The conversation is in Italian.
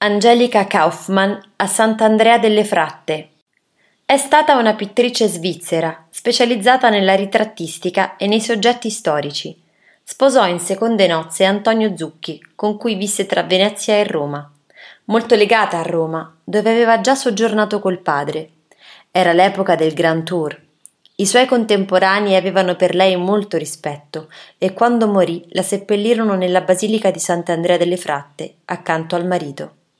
Angelica Kaufmann a Sant'Andrea delle Fratte. È stata una pittrice svizzera, specializzata nella ritrattistica e nei soggetti storici. Sposò in seconde nozze Antonio Zucchi, con cui visse tra Venezia e Roma. Molto legata a Roma, dove aveva già soggiornato col padre. Era l'epoca del Grand Tour. I suoi contemporanei avevano per lei molto rispetto e quando morì la seppellirono nella basilica di Sant'Andrea delle Fratte, accanto al marito.